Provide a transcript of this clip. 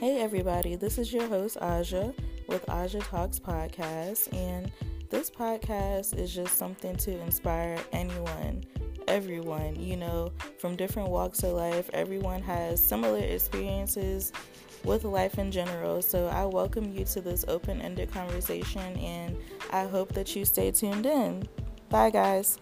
Hey, everybody, this is your host, Aja, with Aja Talks Podcast. And this podcast is just something to inspire anyone, everyone, you know, from different walks of life. Everyone has similar experiences with life in general. So I welcome you to this open ended conversation and I hope that you stay tuned in. Bye, guys.